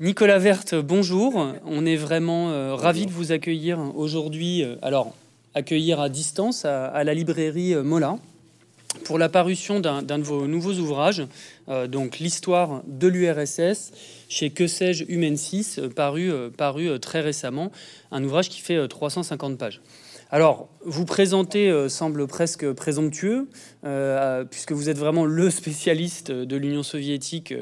Nicolas Verte, bonjour. On est vraiment euh, ravis de vous accueillir aujourd'hui. euh, alors, accueillir à distance à, à la librairie euh, Mola pour la parution d'un de vos nouveaux ouvrages, euh, donc l'histoire de l'URSS chez Que sais-je Humaine 6, euh, paru, paru très récemment, un ouvrage qui fait euh, 350 pages. Alors, vous présenter euh, semble presque présomptueux, euh, puisque vous êtes vraiment le spécialiste de l'Union soviétique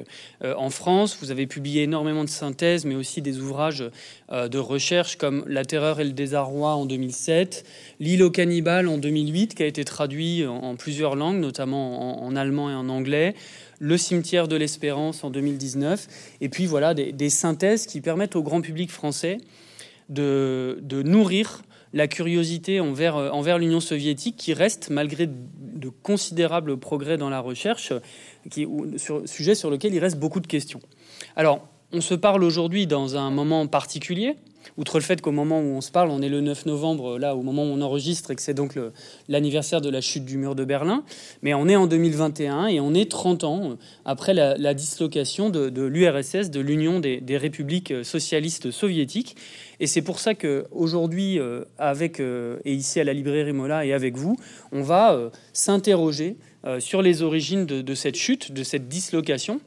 euh, en France. Vous avez publié énormément de synthèses, mais aussi des ouvrages de recherche comme La terreur et le désarroi en 2007, L'île aux cannibales en 2008, qui a été traduit en, plusieurs langues, notamment en, allemand et en anglais. Le cimetière de l'espérance en 2019, et puis voilà des, synthèses qui permettent au grand public français de nourrir la curiosité envers, euh, envers l'Union soviétique qui reste, malgré de considérables progrès dans la recherche, sur, sujet sur lequel il reste beaucoup de questions. Alors, on se parle aujourd'hui dans un moment particulier, outre le fait qu'au moment où on se parle, on est le 9 novembre, là, au moment où on enregistre, et que c'est donc l'anniversaire de la chute du mur de Berlin, mais on est en 2021 et on est 30 ans après la, dislocation de, l'URSS, de l'Union des, républiques socialistes soviétiques. Et c'est pour ça qu'aujourd'hui, euh, avec, euh, et ici à la librairie Mola et avec vous, on va euh, s'interroger euh, sur les origines de cette chute, de cette dislocation.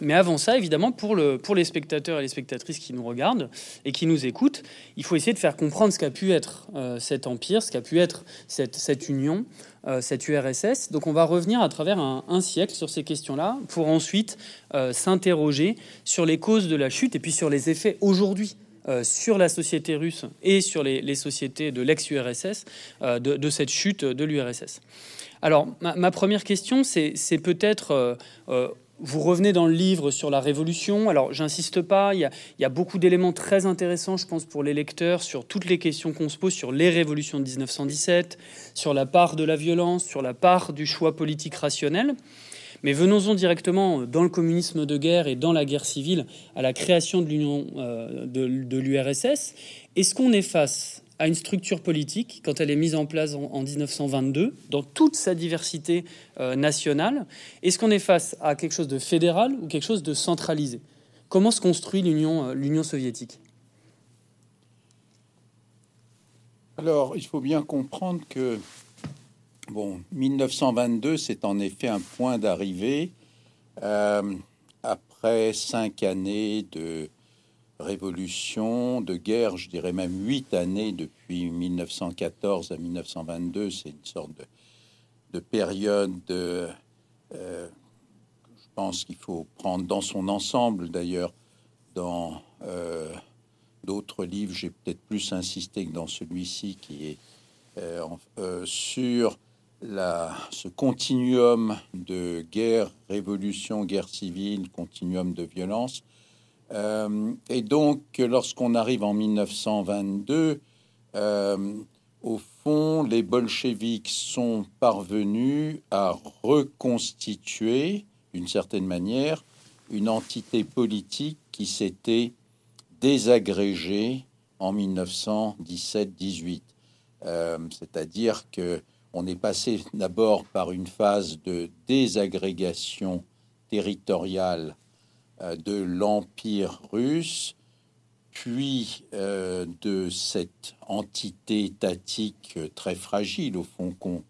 Mais avant ça, évidemment, pour, le, pour les spectateurs et les spectatrices qui nous regardent et qui nous écoutent, il faut essayer de faire comprendre ce qu'a pu être euh, cet empire, ce qu'a pu être cette, union, euh, cette URSS. Donc on va revenir à travers un, siècle sur ces questions-là pour ensuite euh, s'interroger sur les causes de la chute et puis sur les effets aujourd'hui sur la société russe et sur les, sociétés de l'ex-URSS de, cette chute de l'URSS. Alors, ma, première question, c'est peut-être, vous revenez dans le livre sur la Révolution. Alors, j'insiste pas, il y a, beaucoup d'éléments très intéressants, je pense, pour les lecteurs sur toutes les questions qu'on se pose sur les révolutions de 1917, sur la part de la violence, sur la part du choix politique rationnel. Mais venons-en directement dans le communisme de guerre et dans la guerre civile à la création de l'Union euh, de, de l'URSS. Est-ce qu'on est face à une structure politique, quand elle est mise en place en, en 1922, dans toute sa diversité euh, nationale. Est-ce qu'on est face à quelque chose de fédéral ou quelque chose de centralisé? Comment se construit l'Union euh, soviétique? Alors, il faut bien comprendre que, bon, 1922, c'est en effet un point d'arrivée euh, après cinq années de révolution, de guerre, je dirais même huit années depuis 1914 à 1922. C'est une sorte de, de période, de, euh, je pense qu'il faut prendre dans son ensemble d'ailleurs, dans euh, d'autres livres, j'ai peut-être plus insisté que dans celui-ci, qui est euh, euh, sur la, ce continuum de guerre, révolution, guerre civile, continuum de violence. Euh, et donc, lorsqu'on arrive en 1922, euh, au fond, les bolcheviks sont parvenus à reconstituer, d'une certaine manière, une entité politique qui s'était désagrégée en 1917-18. Euh, C'est-à-dire que on est passé d'abord par une phase de désagrégation territoriale de l'Empire russe, puis euh, de cette entité étatique euh, très fragile, au fond, qu'ont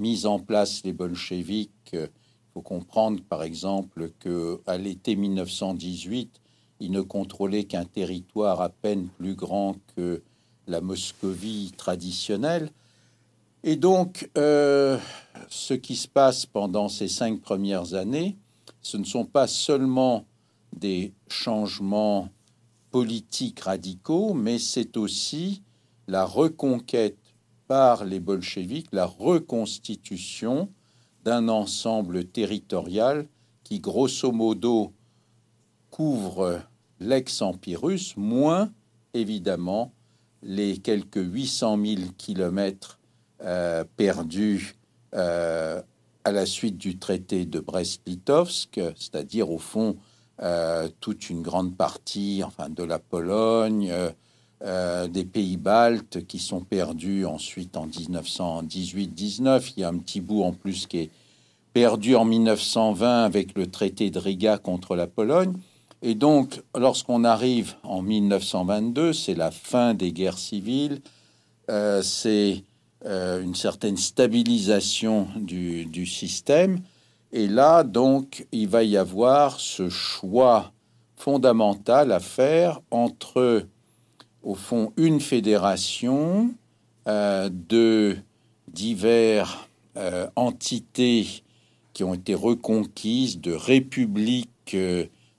mise en place les bolcheviks. Il faut comprendre, par exemple, que à l'été 1918, ils ne contrôlaient qu'un territoire à peine plus grand que la Moscovie traditionnelle. Et donc, euh, ce qui se passe pendant ces cinq premières années, ce ne sont pas seulement des changements politiques radicaux, mais c'est aussi la reconquête par les bolcheviks, la reconstitution d'un ensemble territorial qui, grosso modo, couvre l'ex-empire russe, moins évidemment les quelques 800 000 kilomètres euh, perdus euh, à la suite du traité de Brest-Litovsk, c'est-à-dire au fond toute une grande partie, enfin de la Pologne, euh, euh, des pays baltes qui sont perdus ensuite en 1918-19. Il y a un petit bout en plus qui est perdu en 1920 avec le traité de Riga contre la Pologne. Et donc, lorsqu'on arrive en 1922, c'est la fin des guerres civiles, euh, c'est euh, une certaine stabilisation du, système. Et là, donc, il va y avoir ce choix fondamental à faire entre, au fond, une fédération euh, de divers entités qui ont été reconquises, de républiques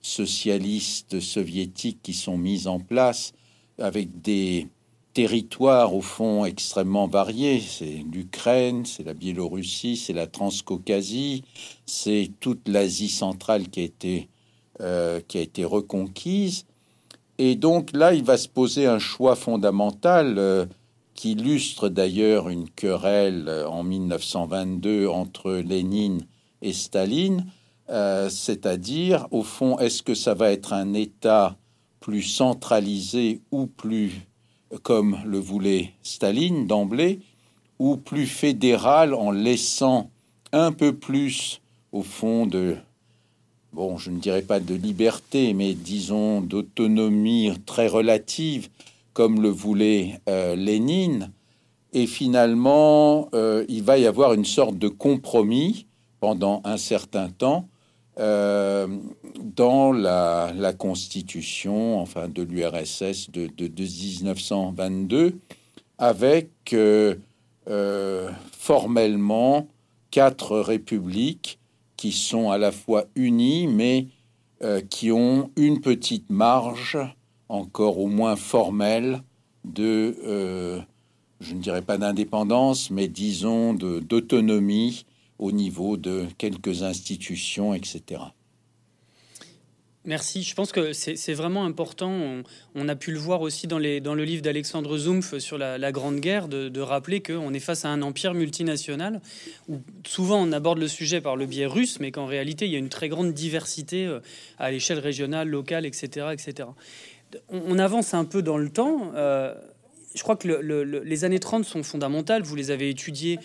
socialistes soviétiques qui sont mises en place avec des territoires au fond extrêmement variés. C'est l'Ukraine, c'est la Biélorussie, c'est la Transcaucasie, c'est toute l'Asie centrale qui a été euh, qui a été reconquise. Et donc là, il va se poser un choix fondamental euh, qui illustre d'ailleurs une querelle euh, en 1922 entre Lénine et Staline euh, c'est-à-dire, au fond, est-ce que ça va être un État plus centralisé ou plus, comme le voulait Staline d'emblée, ou plus fédéral en laissant un peu plus, au fond, de, bon, je ne dirais pas de liberté, mais disons d'autonomie très relative, comme le voulait euh, Lénine. Et finalement, euh, il va y avoir une sorte de compromis pendant un certain temps euh, dans la, constitution enfin, de l'URSS de, 1922, avec euh, euh, formellement quatre républiques qui sont à la fois unies, mais qui ont une petite marge, encore au moins formelle, de, je ne dirais pas d'indépendance, mais disons d'autonomie au niveau de quelques institutions, etc. Merci. Je pense que c'est vraiment important. On, a pu le voir aussi dans, le livre d'Alexandre Zumpf sur la, Grande Guerre, de, de rappeler qu'on est face à un empire multinational où souvent on aborde le sujet par le biais russe, mais qu'en réalité il y a une très grande diversité euh, à l'échelle régionale, locale, etc. etc. On, avance un peu dans le temps. Euh, je crois que les années 30 sont fondamentales. Vous les avez étudiées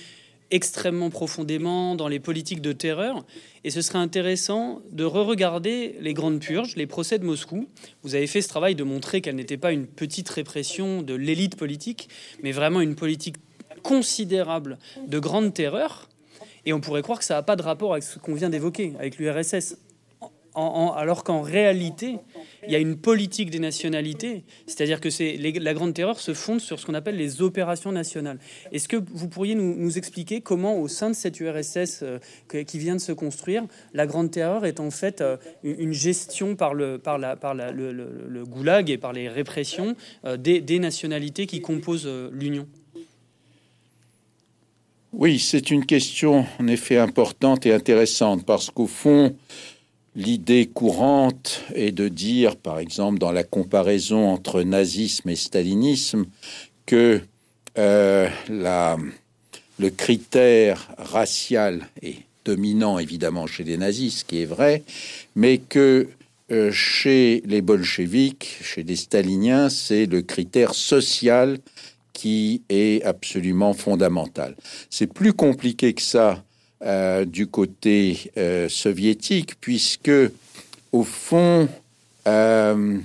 extrêmement profondément dans les politiques de terreur. Et ce serait intéressant de re-regarder les grandes purges, les procès de Moscou. Vous avez fait ce travail de montrer qu'elle n'était pas une petite répression de l'élite politique, mais vraiment une politique considérable de grande terreur. Et on pourrait croire que ça n'a pas de rapport avec ce qu'on vient d'évoquer, avec l'URSS alors qu'en réalité, il y a une politique des nationalités, c'est-à-dire que c'est la grande terreur se fonde sur ce qu'on appelle les opérations nationales. Est-ce que vous pourriez nous, expliquer comment, au sein de cette URSS euh, qui vient de se construire, la grande terreur est en fait euh, une gestion par le, par la, par le, goulag et par les répressions euh, des, des, nationalités qui composent l'Union? Oui, c'est une question en effet importante et intéressante parce qu'au fond, L'idée courante est de dire, par exemple, dans la comparaison entre nazisme et stalinisme, que euh, le critère racial est dominant évidemment chez les nazis, ce qui est vrai, mais que euh, chez les bolcheviks, chez les staliniens, c'est le critère social qui est absolument fondamental. C'est plus compliqué que ça euh, du côté euh, soviétique, puisque au fond, euh,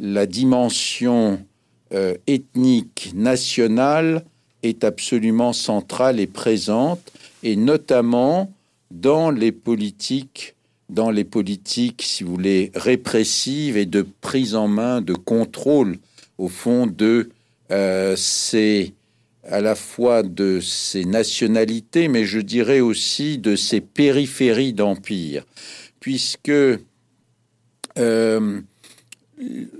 la dimension ethnique nationale est absolument centrale et présente, et notamment dans les politiques, dans les politiques, si vous voulez, répressives et de prise en main, de contrôle, au fond, de ces à la fois de ces nationalités, mais je dirais aussi de ces périphéries d'empire, puisque euh,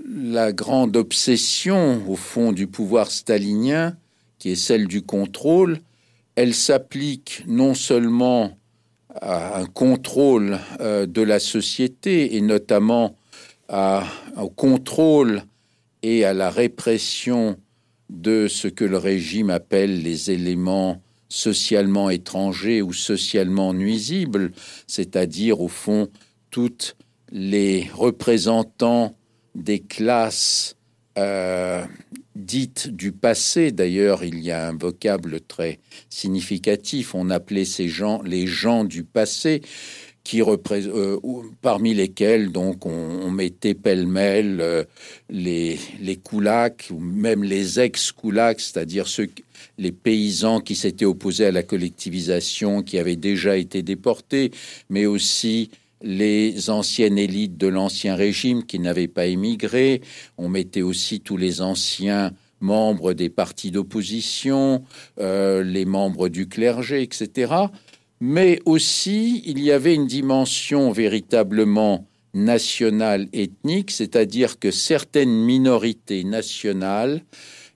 la grande obsession, au fond, du pouvoir stalinien, qui est celle du contrôle, elle s'applique non seulement à un contrôle euh, de la société, et notamment au contrôle et à la répression de ce que le régime appelle les éléments socialement étrangers ou socialement nuisibles, c'est-à-dire au fond toutes les représentants des classes euh, dites du passé. D'ailleurs, il y a un vocable très significatif. On appelait ces gens les gens du passé, qui euh, parmi lesquels donc on, mettait pêle-mêle euh, les les koulaks ou même les ex-koulaks, c'est-à-dire ceux les paysans qui s'étaient opposés à la collectivisation, qui avaient déjà été déportés, mais aussi les anciennes élites de l'ancien régime qui n'avaient pas émigré. On mettait aussi tous les anciens membres des partis d'opposition, euh, les membres du clergé, etc. Mais aussi, il y avait une dimension véritablement nationale ethnique, c'est-à-dire que certaines minorités nationales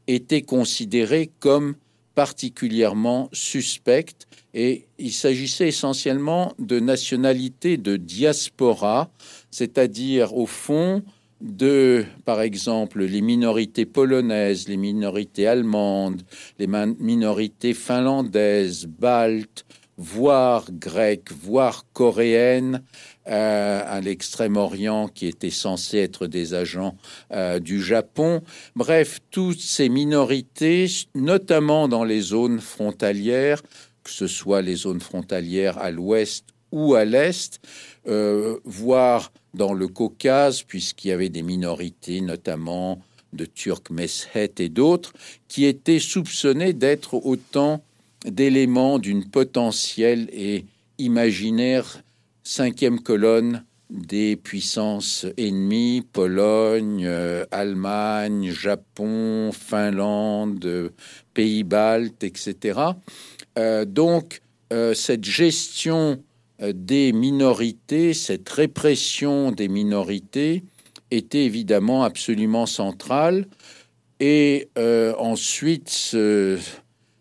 étaient considérées comme particulièrement suspectes. Et il s'agissait essentiellement de nationalités de diaspora, c'est-à-dire au fond de, par exemple, les minorités polonaises, les minorités allemandes, les minorités finlandaises, baltes, voire grecques, voire coréennes, euh, à l'extrême-orient qui étaient censés être des agents euh, du Japon. Bref, toutes ces minorités, notamment dans les zones frontalières, que ce soit les zones frontalières à l'ouest ou à l'est, euh, voire dans le Caucase, puisqu'il y avait des minorités, notamment de Turcs, Meshet et d'autres, qui étaient soupçonnés d'être autant d'éléments d'une potentielle et imaginaire cinquième colonne des puissances ennemies, Pologne, euh, Allemagne, Japon, Finlande, pays baltes, etc. Euh, donc, euh, cette gestion des minorités, cette répression des minorités était évidemment absolument centrale. Et ensuite,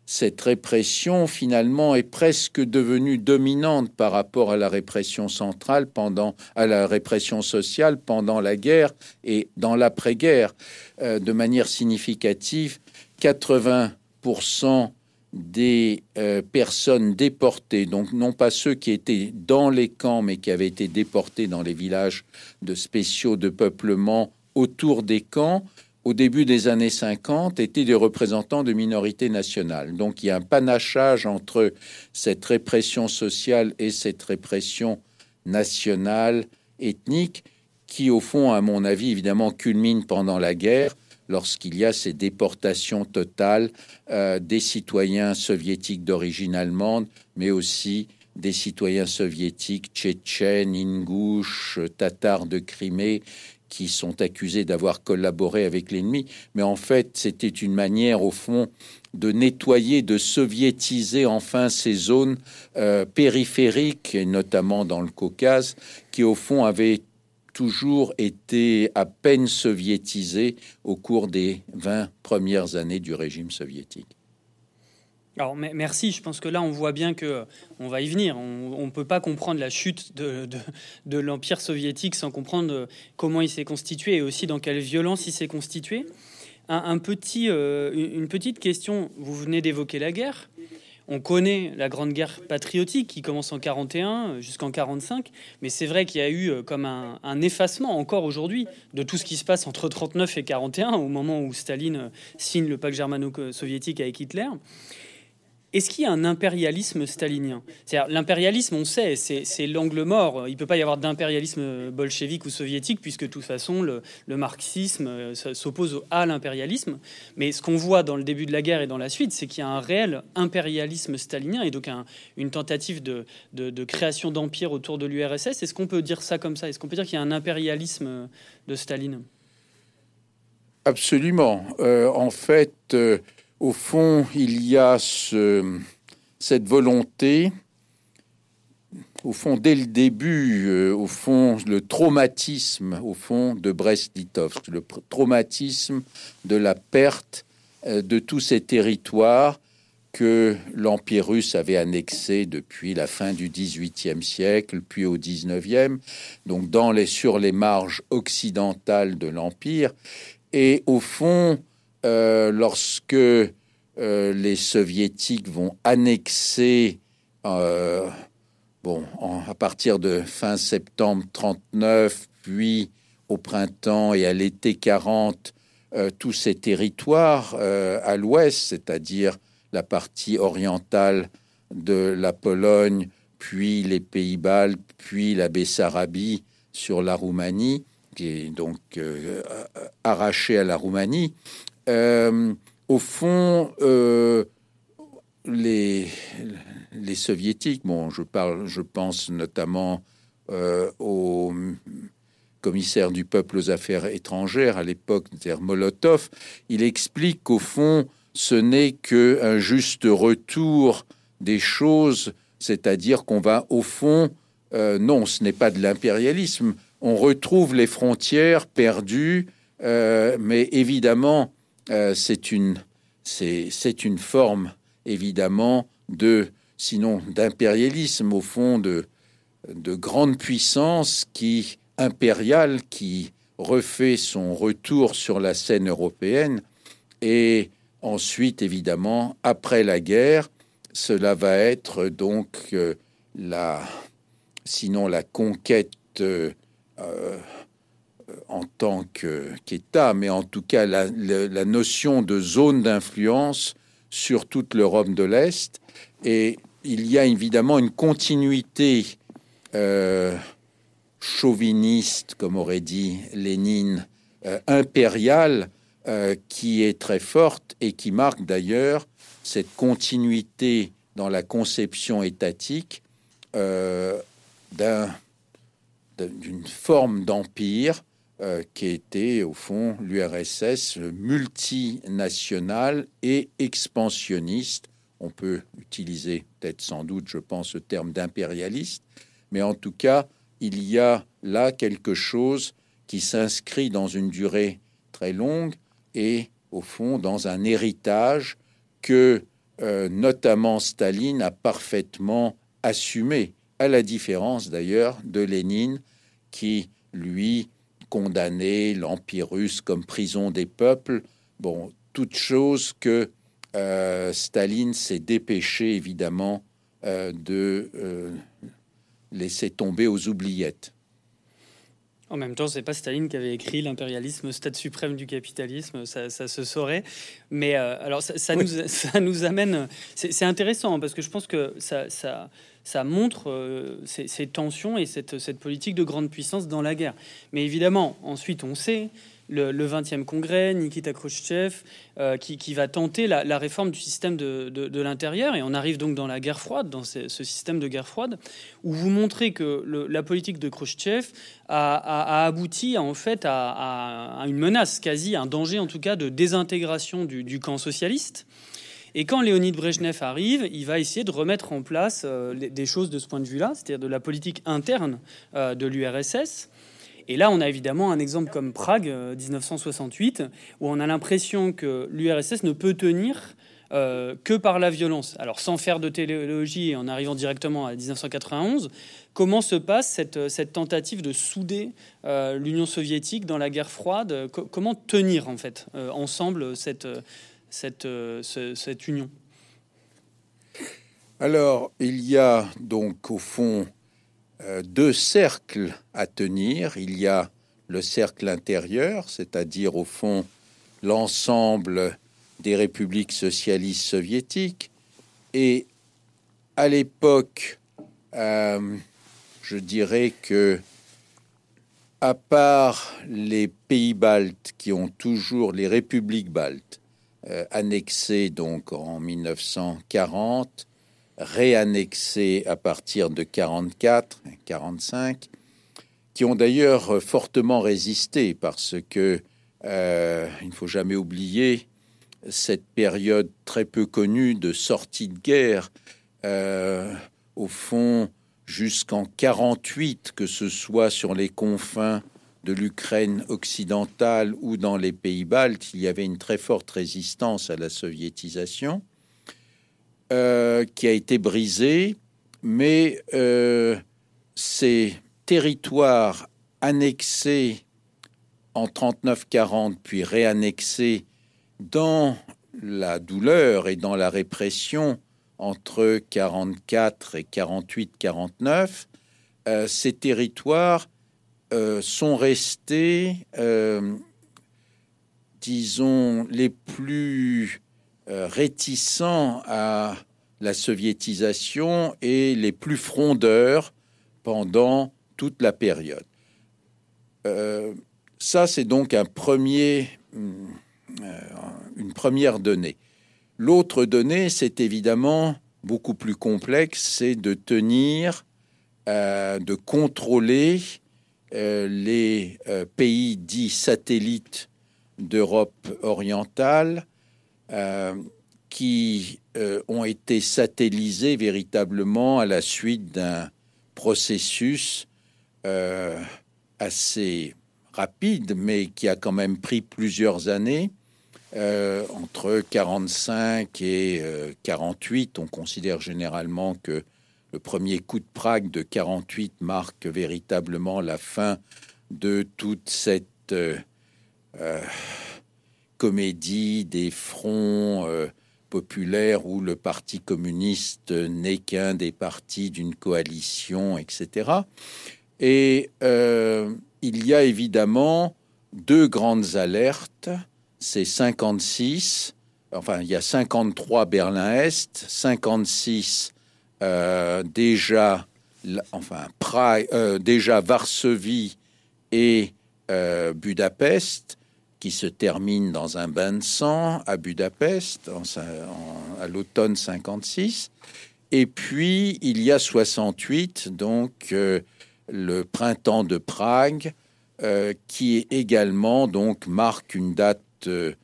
cette répression finalement est presque devenue dominante par rapport à la répression centrale pendant à la répression sociale pendant la guerre et dans l'après-guerre. Euh, de manière significative 80% des euh, personnes déportées, donc non pas ceux qui étaient dans les camps, mais qui avaient été déportés dans les villages de spéciaux de peuplement autour des camps, au début des années 50, étaient des représentants de minorités nationales. Donc il y a un panachage entre cette répression sociale et cette répression nationale, ethnique, qui au fond, à mon avis, évidemment, culmine pendant la guerre, lorsqu'il y a ces déportations totales euh, des citoyens soviétiques d'origine allemande, mais aussi des citoyens soviétiques tchétchènes, ingouches, tatars de Crimée, qui sont accusés d'avoir collaboré avec l'ennemi, mais en fait c'était une manière au fond de nettoyer, de soviétiser enfin ces zones euh, périphériques, et notamment dans le Caucase, qui au fond avaient toujours été à peine soviétisées au cours des 20 premières années du régime soviétique. Alors merci, je pense que là on voit bien que on va y venir. On ne peut pas comprendre la chute de, l'Empire soviétique sans comprendre euh, comment il s'est constitué et aussi dans quelle violence il s'est constitué. Un, petit, euh, une petite question, vous venez d'évoquer la guerre. On connaît la Grande Guerre patriotique qui commence en 41 jusqu'en 45, mais c'est vrai qu'il y a eu euh, comme un, un effacement encore aujourd'hui de tout ce qui se passe entre 39 et 41, au moment où Staline signe le pacte germano-soviétique avec Hitler. Est-ce qu'il y a un impérialisme stalinien? C'est-à-dire l'impérialisme, on sait, c'est l'angle mort. Il ne peut pas y avoir d'impérialisme bolchevique ou soviétique puisque de toute façon le, marxisme euh, s'oppose à l'impérialisme. Mais ce qu'on voit dans le début de la guerre et dans la suite, c'est qu'il y a un réel impérialisme stalinien et donc une tentative de, création d'empire autour de l'URSS. Est-ce qu'on peut dire ça comme ça? Est-ce qu'on peut dire qu'il y a un impérialisme de Staline? Absolument. Euh, en fait. Euh, au fond, il y a cette volonté, au fond, dès le début, euh, au fond, le traumatisme, au fond, de Brest-Litovsk, le traumatisme de la perte euh, de tous ces territoires que l'Empire russe avait annexés depuis la fin du XVIIIe siècle, puis au XIXe, donc dans les, sur les marges occidentales de l'Empire. Et au fond, euh, lorsque euh, les soviétiques vont annexer, euh, bon, à partir de fin septembre 39, puis au printemps et à l'été 40, tous ces territoires à l'ouest, c'est-à-dire la partie orientale de la Pologne, puis les Pays-Baltes, puis la Bessarabie sur la Roumanie, qui est donc arrachée à la Roumanie. Euh, au fond, euh, les, soviétiques, bon, je parle, je pense notamment au commissaire du peuple aux affaires étrangères à l'époque, Molotov, il explique qu'au fond, ce n'est qu'un juste retour des choses, c'est-à-dire qu'on va au fond, euh, non, ce n'est pas de l'impérialisme, on retrouve les frontières perdues, euh, mais évidemment, euh, c'est une, c'est une forme, évidemment, de, sinon d'impérialisme, au fond, de, de grande puissance qui, impériale, qui refait son retour sur la scène européenne. Et ensuite, évidemment, après la guerre, cela va être donc euh, la, sinon la conquête euh, en tant qu'État, mais en tout cas la, notion de zone d'influence sur toute l'Europe de l'Est. Et il y a évidemment une continuité chauviniste, comme aurait dit Lénine, impériale, qui est très forte et qui marque d'ailleurs cette continuité dans la conception étatique euh, d'une forme d'empire euh, qui était au fond l'URSS multinationale et expansionniste. On peut utiliser peut-être sans doute, je pense, le terme d'impérialiste, mais en tout cas, il y a là quelque chose qui s'inscrit dans une durée très longue et au fond dans un héritage que euh, notamment Staline a parfaitement assumé, à la différence d'ailleurs de Lénine, qui, lui, condamnait l'Empire russe comme prison des peuples. Bon, toute chose que euh, Staline s'est dépêché, évidemment, euh, de laisser tomber aux oubliettes. En même temps, c'est pas Staline qui avait écrit l'impérialisme, stade suprême du capitalisme, ça, se saurait. Mais euh, alors, ça, nous, ça nous amène. C'est intéressant hein, parce que je pense que ça, ça, montre euh, ces, tensions et cette, politique de grande puissance dans la guerre. Mais évidemment, ensuite, on sait le, 20e congrès, Nikita Khrouchtchev, euh, qui, va tenter la, réforme du système de, l'intérieur. Et on arrive donc dans la guerre froide, dans ce, système de guerre froide, où vous montrez que la politique de Khrouchtchev a, abouti en fait à, une menace, quasi un danger en tout cas, de désintégration du, camp socialiste. Et quand Léonid Brejnev arrive, il va essayer de remettre en place euh, des choses de ce point de vue-là, c'est-à-dire de la politique interne euh, de l'URSS. Et là, on a évidemment un exemple comme Prague 1968, euh, où on a l'impression que l'URSS ne peut tenir que par la violence. Alors, sans faire de théologie et en arrivant directement à 1991, comment se passe cette, tentative de souder l'Union soviétique dans la guerre froide? Comment tenir en fait ensemble cette, cette, cette union Alors, il y a donc au fond euh, deux cercles à tenir. Il y a le cercle intérieur, c'est-à-dire au fond l'ensemble des républiques socialistes soviétiques. Et à l'époque, euh, je dirais que, à part les pays baltes qui ont toujours, les républiques baltes, euh, annexées donc en 1940, réannexés à partir de 44, 45, qui ont d'ailleurs fortement résisté parce que euh, il ne faut jamais oublier cette période très peu connue de sortie de guerre, euh, au fond jusqu'en 48, que ce soit sur les confins de l'Ukraine occidentale ou dans les pays baltes, il y avait une très forte résistance à la soviétisation. Euh, qui a été brisé, mais euh, ces territoires annexés en 39-40 puis réannexés dans la douleur et dans la répression entre 44 et 48-49, euh, ces territoires sont restés, disons, les plus euh, réticents à la soviétisation et les plus frondeurs pendant toute la période. Euh, ça, c'est donc un premier, euh, une première donnée. L'autre donnée, c'est évidemment beaucoup plus complexe, c'est de tenir, euh, de contrôler les pays dits satellites d'Europe orientale, qui ont été satellisés véritablement à la suite d'un processus assez rapide, mais qui a quand même pris plusieurs années. Euh, entre 45 et 48, euh, on considère généralement que le premier coup de Prague de 48 marque véritablement la fin de toute cette euh, comédie des fronts populaires où le Parti communiste n'est qu'un des partis d'une coalition, etc. Et euh, il y a évidemment deux grandes alertes. C'est 56, enfin il y a 53 Berlin-Est, 56 euh, déjà, enfin Prague, euh, déjà Varsovie et Budapest, qui se termine dans un bain de sang à Budapest à l'automne 56. Et puis il y a 68, donc le printemps de Prague, euh, qui également donc marque une date, euh,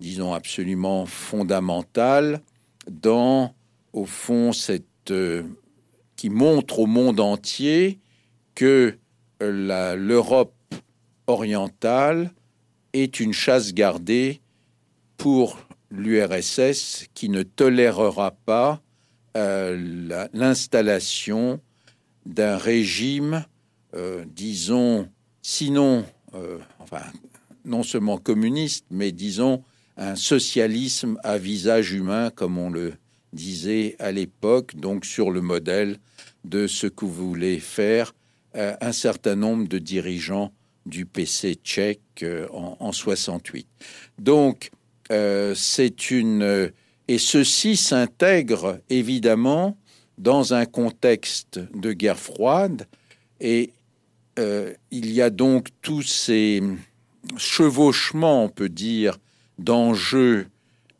disons absolument fondamentale dans, au fond, cette euh, qui montre au monde entier que l'Europe orientale est une chasse gardée pour l'URSS qui ne tolérera pas l'installation d'un régime, euh, disons, sinon, euh, enfin, non seulement communiste, mais disons un socialisme à visage humain, comme on le disait à l'époque, donc sur le modèle de ce que voulait faire euh, un certain nombre de dirigeants du PC tchèque en, en, 68. Donc, c'est une... Et ceci s'intègre évidemment dans un contexte de guerre froide et euh, il y a donc tous ces chevauchements, on peut dire, d'enjeux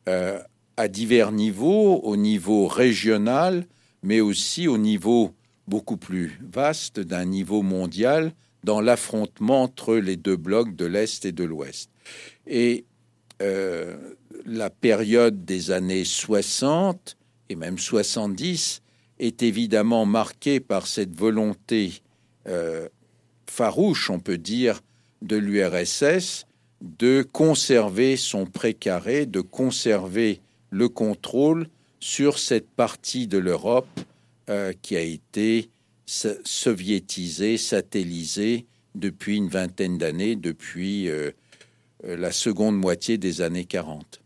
euh, à divers niveaux, au niveau régional, mais aussi au niveau beaucoup plus vaste d'un niveau mondial dans l'affrontement entre les deux blocs de l'Est et de l'Ouest. Et euh, la période des années 60 et même 70 est évidemment marqué par cette volonté euh, farouche, on peut dire, de l'URSS de conserver son précaré, de conserver le contrôle sur cette partie de l'Europe euh, qui a été soviétisée, satellisée depuis une vingtaine d'années, depuis euh, la seconde moitié des années 40.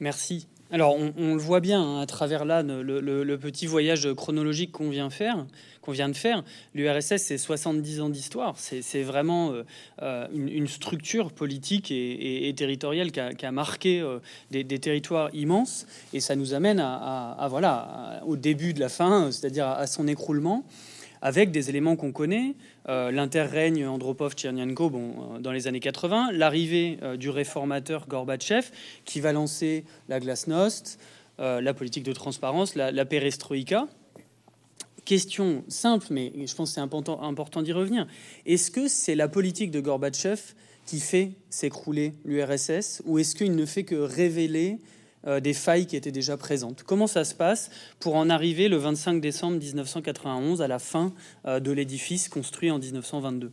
Merci. Alors, on, le voit bien hein, à travers là le, petit voyage chronologique qu'on vient faire, qu'on vient de faire. L'URSS, c'est 70 ans d'histoire. C'est vraiment euh, euh, une, structure politique et, territoriale qui a, marqué euh, des, territoires immenses, et ça nous amène à, voilà au début de la fin, c'est-à-dire à son écroulement avec des éléments qu'on connaît, euh, l'interrègne Andropov-Tchernienko bon, euh, dans les années 80, l'arrivée euh, du réformateur Gorbatchev qui va lancer la glasnost, la politique de transparence, la, perestroïka. Question simple, mais je pense que c'est important d'y revenir. Est-ce que c'est la politique de Gorbatchev qui fait s'écrouler l'URSS ou est-ce qu'il ne fait que révéler euh, des failles qui étaient déjà présentes. Comment ça se passe pour en arriver le 25 décembre 1991 à la fin euh, de l'édifice construit en 1922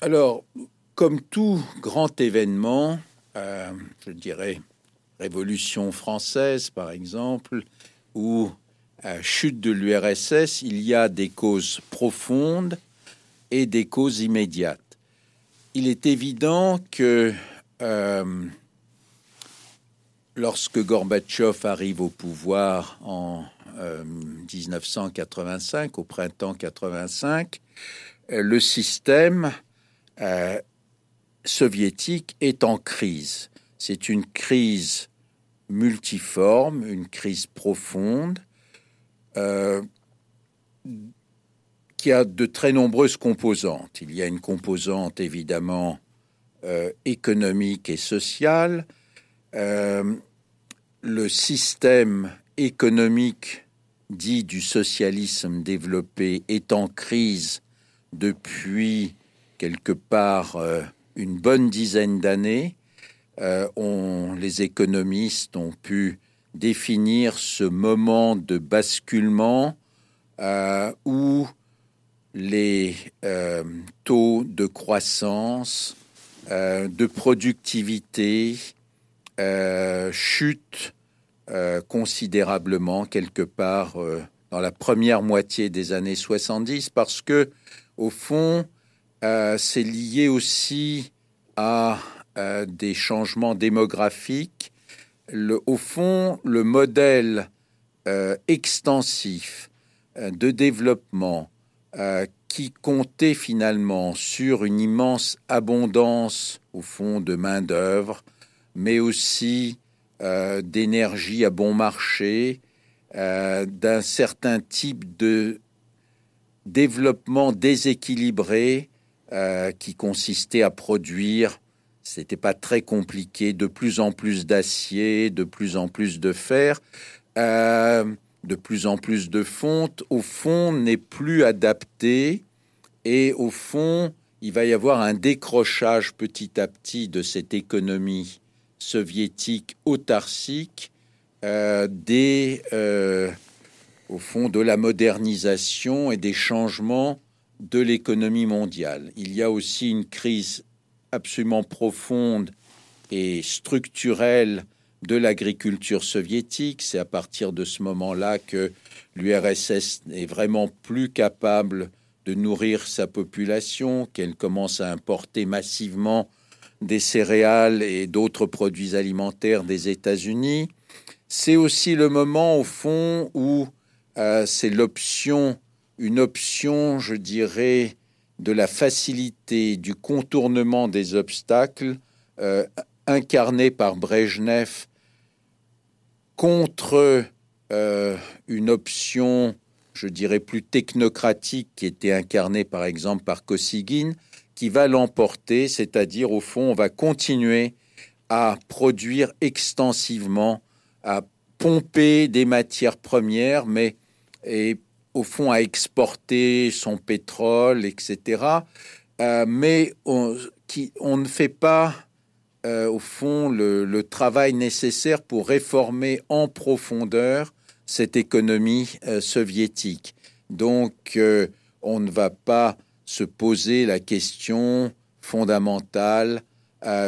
Alors, comme tout grand événement, euh, je dirais Révolution française par exemple, ou chute de l'URSS, il y a des causes profondes et des causes immédiates. Il est évident que euh, lorsque Gorbatchev arrive au pouvoir en 1985, euh, au printemps 85, euh, le système soviétique est en crise. C'est une crise multiforme, une crise profonde, qui a de très nombreuses composantes. Il y a une composante évidemment euh, économique et sociale. Euh, le système économique dit du socialisme développé est en crise depuis quelque part une bonne dizaine d'années. Euh, les économistes ont pu définir ce moment de basculement euh, où les euh, taux de croissance, de productivité chutent considérablement quelque part dans la première moitié des années 70 parce que, au fond, c'est lié aussi à euh, des changements démographiques. au fond, le modèle euh, extensif euh, de développement qui comptait finalement sur une immense abondance, au fond, de main-d'œuvre, mais aussi d'énergie à bon marché, d'un certain type de développement déséquilibré qui consistait à produire c'était pas très compliqué, de plus en plus d'acier, de plus en plus de fer, euh, de plus en plus de fonte, au fond, n'est plus adapté et au fond, il va y avoir un décrochage petit à petit de cette économie soviétique autarcique euh, des, euh, au fond, de la modernisation et des changements de l'économie mondiale. Il y a aussi une crise absolument profonde et structurelle de l'agriculture soviétique. C'est à partir de ce moment-là que l'URSS n'est vraiment plus capable de nourrir sa population, qu'elle commence à importer massivement des céréales et d'autres produits alimentaires des États-Unis. C'est aussi le moment, au fond, où euh, c'est l'option, une option, je dirais, de la facilité du contournement des obstacles euh, incarné par Brejnev contre euh, une option, je dirais, plus technocratique qui était incarnée par exemple par Kosygin, qui va l'emporter, c'est-à-dire au fond, on va continuer à produire extensivement, à pomper des matières premières, mais et au fond, à exporter son pétrole, etc. Euh, mais qui, on, ne fait pas, euh, au fond, le, travail nécessaire pour réformer en profondeur cette économie euh, soviétique. Donc, on ne va pas se poser la question fondamentale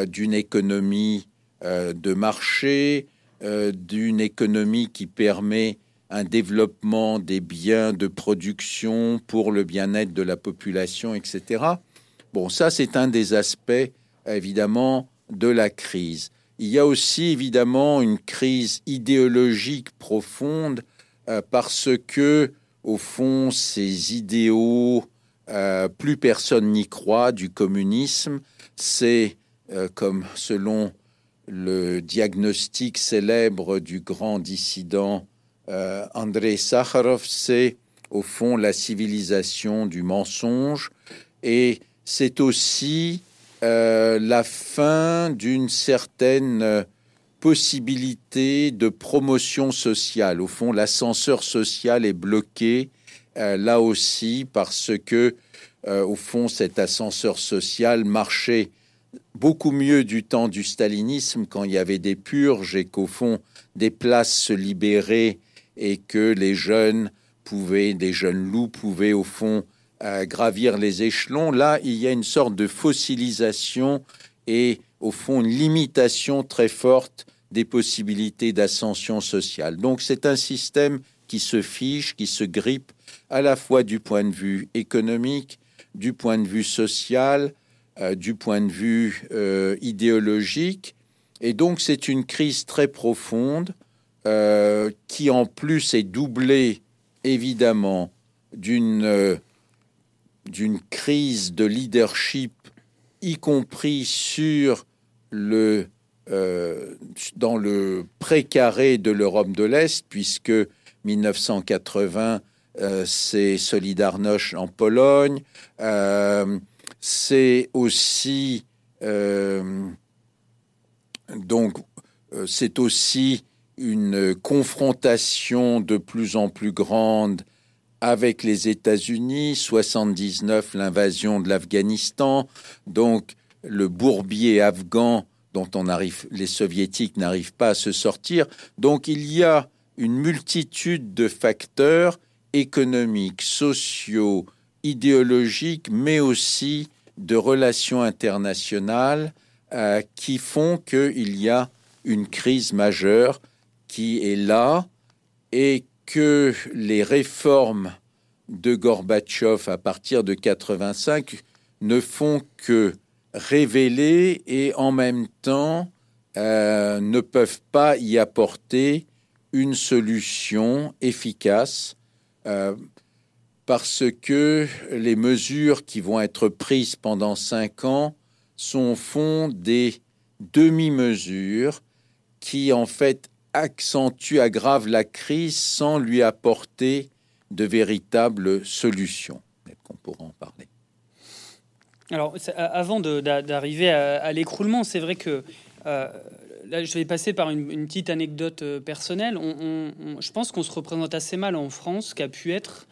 d'une économie de marché, d'une économie qui permet un développement des biens de production pour le bien-être de la population, etc. Bon, ça, c'est un des aspects, évidemment, de la crise. Il y a aussi, évidemment, une crise idéologique profonde euh, parce que, au fond, ces idéaux, euh, plus personne n'y croit du communisme. C'est, euh, comme selon le diagnostic célèbre du grand dissident André Sakharov, c'est au fond la civilisation du mensonge et c'est aussi euh, la fin d'une certaine euh, possibilité de promotion sociale. Au fond, l'ascenseur social est bloqué là aussi parce que, au fond, cet ascenseur social marchait beaucoup mieux du temps du stalinisme quand il y avait des purges et qu'au fond, des places se libéraient et que les jeunes pouvaient, des jeunes loups pouvaient au fond euh, gravir les échelons. Là, il y a une sorte de fossilisation et au fond une limitation très forte des possibilités d'ascension sociale. Donc c'est un système qui se fiche, qui se grippe à la fois du point de vue économique, du point de vue social, euh, du point de vue euh, idéologique. Et donc c'est une crise très profonde euh, qui en plus est doublé évidemment d'une d'une crise de leadership, y compris sur le dans le précaré de l'Europe de l'Est, puisque 1980, c'est Solidarność en Pologne, c'est aussi donc c'est aussi une confrontation de plus en plus grande avec les États-Unis, 79 l'invasion de l'Afghanistan, donc le bourbier afghan dont on arrive, les soviétiques n'arrivent pas à se sortir. Donc il y a une multitude de facteurs économiques, sociaux, idéologiques, mais aussi de relations internationales euh, qui font qu'il y a une crise majeure qui est là et que les réformes de Gorbatchev à partir de 85 ne font que révéler et en même temps euh, ne peuvent pas y apporter une solution efficace euh, parce que les mesures qui vont être prises pendant cinq ans sont au des demi-mesures qui en fait accentue, aggrave la crise sans lui apporter de véritables solutions. qu'on pourra en parler. Alors, avant d'arriver à, l'écroulement, c'est vrai que euh, là, je vais passer par une, petite anecdote euh, personnelle. je pense qu'on se représente assez mal en France qu'a pu être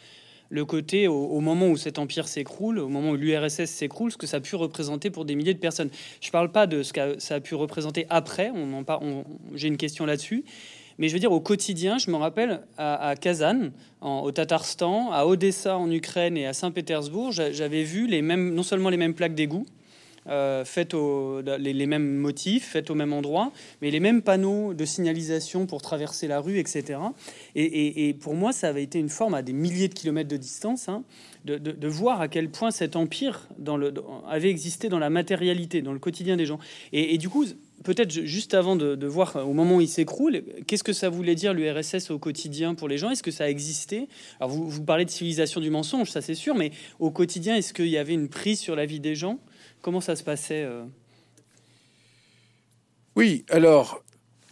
le côté, au, moment où cet empire s'écroule, au moment où l'URSS s'écroule, ce que ça a pu représenter pour des milliers de personnes. Je ne parle pas de ce que ça a pu représenter après, on en on, j'ai une question là-dessus. Mais je veux dire, au quotidien, je me rappelle à, Kazan, au Tatarstan, à Odessa en Ukraine et à Saint-Pétersbourg, j'avais vu les mêmes, non seulement les mêmes plaques d'égout, euh, faites au, les, mêmes motifs, faites au même endroit, mais les mêmes panneaux de signalisation pour traverser la rue, etc. Et, pour moi, ça avait été une forme à des milliers de kilomètres de distance, hein, de, voir à quel point cet empire avait existé dans la matérialité, dans le quotidien des gens. Et, du coup, peut-être juste avant de, voir au moment où il s'écroule, qu'est-ce que ça voulait dire l'URSS au quotidien pour les gens? Est-ce que ça existait Alors vous parlez de civilisation du mensonge, ça c'est sûr, mais au quotidien, est-ce qu'il y avait une prise sur la vie des gens? Comment ça se passait euh Oui, alors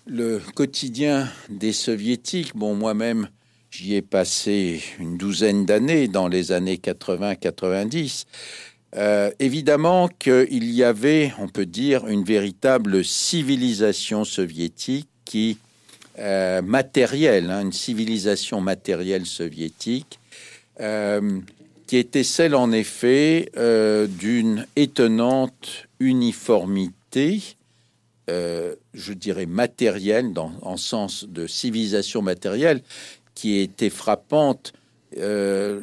le quotidien des soviétiques, bon moi-même j'y ai passé une douzaine d'années dans les années 80-90. Euh, évidemment qu'il y avait, on peut dire, une véritable civilisation soviétique qui euh, matérielle, hein, une civilisation matérielle soviétique qui était celle en effet euh, d'une étonnante uniformité, euh, je dirais matérielle, dans, en sens de civilisation matérielle, qui était frappante euh,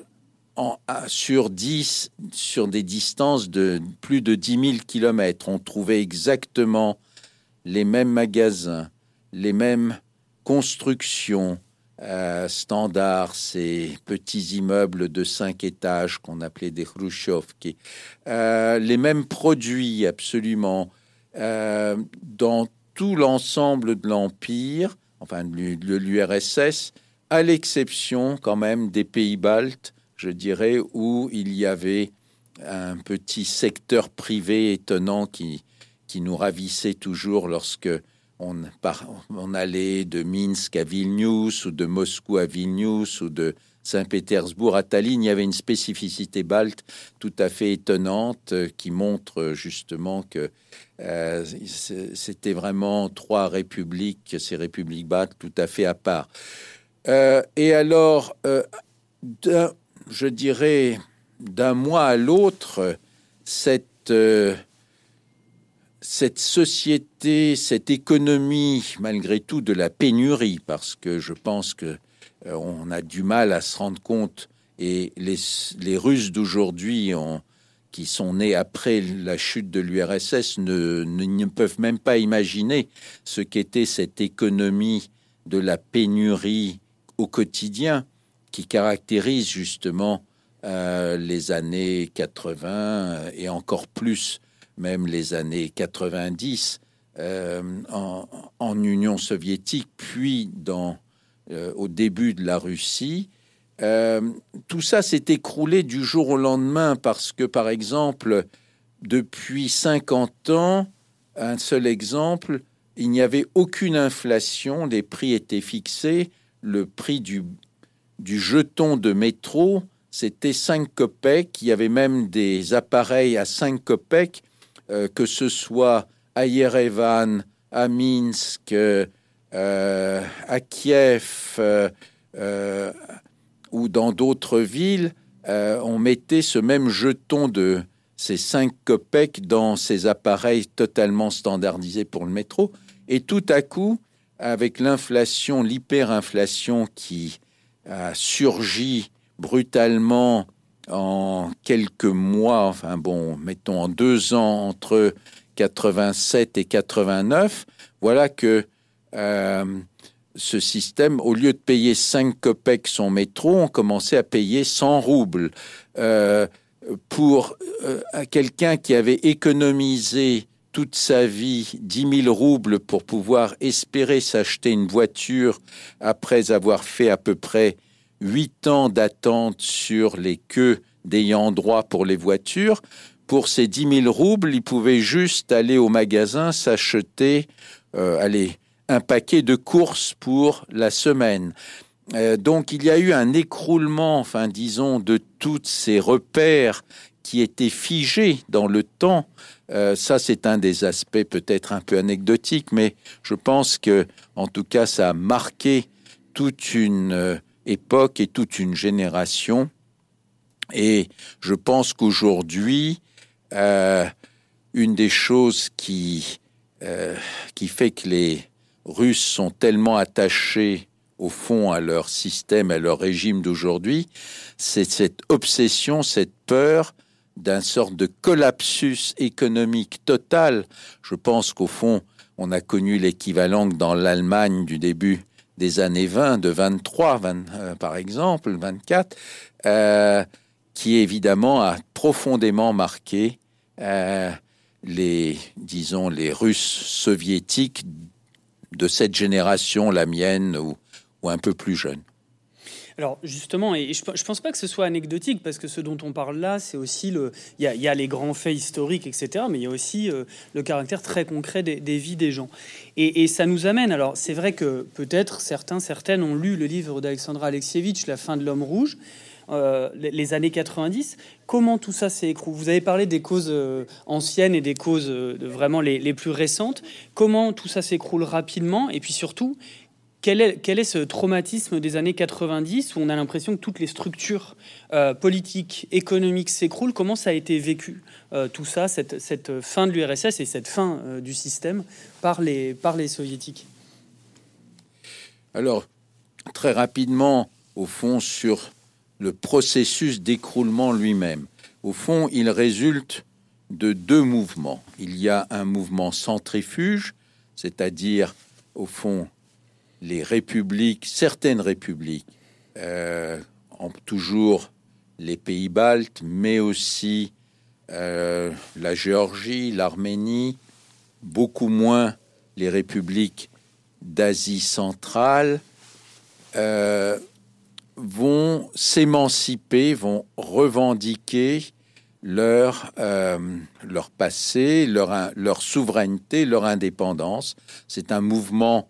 en, sur 10, sur des distances de plus de 10 000 kilomètres. On trouvait exactement les mêmes magasins, les mêmes constructions, euh, standard, ces petits immeubles de cinq étages qu'on appelait des Khrushchevki, euh, les mêmes produits absolument. Euh, dans tout l'ensemble de l'Empire, enfin de l'URSS, à l'exception quand même des pays baltes, je dirais, où il y avait un petit secteur privé étonnant qui, qui nous ravissait toujours lorsque on, allait de Minsk à Vilnius ou de Moscou à Vilnius ou de Saint-Pétersbourg à Tallinn. Il y avait une spécificité balte tout à fait étonnante euh, qui montre justement que euh, c'était vraiment trois républiques, ces républiques baltes tout à fait à part. Euh, et alors, je dirais, d'un mois à l'autre, cette cette société, cette économie, malgré tout, de la pénurie, parce que je pense que euh, on a du mal à se rendre compte, et les, Russes d'aujourd'hui, qui sont nés après la chute de l'URSS, ne, peuvent même pas imaginer ce qu'était cette économie de la pénurie au quotidien, qui caractérise justement euh, les années 80 et encore plus même les années 90 euh, en, Union soviétique, puis dans, euh, au début de la Russie. Euh, tout ça s'est écroulé du jour au lendemain parce que, par exemple, depuis 50 ans, un seul exemple, il n'y avait aucune inflation, les prix étaient fixés, le prix du, du jeton de métro, c'était 5 kopecks, il y avait même des appareils à 5 kopecks, euh, que ce soit à Yerevan, à Minsk, euh, à Kiev euh, ou dans d'autres villes, on mettait ce même jeton de ces 5 kopecks dans ces appareils totalement standardisés pour le métro. Et tout à coup, avec l'inflation, l'hyperinflation qui a surgi brutalement en quelques mois, enfin bon, mettons en deux ans entre 87 et 89, voilà que euh, ce système, au lieu de payer 5 kopecks son métro, on commençait à payer 100 roubles. Euh, pour euh, quelqu'un qui avait économisé toute sa vie 10 000 roubles pour pouvoir espérer s'acheter une voiture après avoir fait à peu près 8 ans d'attente sur les queues d'ayant droit pour les voitures, pour ces 10 000 roubles, il pouvait juste aller au magasin s'acheter euh, un paquet de courses pour la semaine. Euh, donc il y a eu un écroulement, enfin disons, de tous ces repères qui étaient figés dans le temps. Euh, ça, c'est un des aspects peut-être un peu anecdotiques, mais je pense que, en tout cas, ça a marqué toute une époque et toute une génération. Et je pense qu'aujourd'hui, une des choses qui qui fait que les Russes sont tellement attachés au fond à leur système, à leur régime d'aujourd'hui, c'est cette obsession, cette peur d'un sorte de collapsus économique total. Je pense qu'au fond, on a connu l'équivalent dans l'Allemagne du début des années 20, de 23, euh, par exemple, 24, euh, qui évidemment a profondément marqué euh, les, disons, les Russes soviétiques de cette génération, la mienne, ou un peu plus jeune. Alors justement, et je, pense pas que ce soit anecdotique parce que ce dont on parle là, c'est aussi le, il y, a, les grands faits historiques, etc. Mais il y a aussi euh, le caractère très concret des, vies des gens. Et, ça nous amène. Alors c'est vrai que peut-être certains, certaines ont lu le livre d'Alexandra Alexievitch, La fin de l'homme rouge. Euh, les, années 90. Comment tout ça s'est Vous avez parlé des causes euh, anciennes et des causes vraiment les, les, plus récentes. Comment tout ça s'écroule rapidement Et puis surtout, quel est, ce traumatisme des années 90 où on a l'impression que toutes les structures euh, politiques, économiques s'écroulent? Comment ça a été vécu, euh, tout ça, cette, fin de l'URSS et cette fin euh, du système par les soviétiques? Alors, très rapidement, au fond, sur le processus d'écroulement lui-même. Au fond, il résulte de deux mouvements. Il y a un mouvement centrifuge, c'est-à-dire, au fond, les républiques, certaines républiques, euh, ont toujours les pays baltes, mais aussi euh, la Géorgie, l'Arménie, beaucoup moins les républiques d'Asie centrale, euh, vont s'émanciper, vont revendiquer leur, leur passé, leur, leur souveraineté, leur indépendance. C'est un mouvement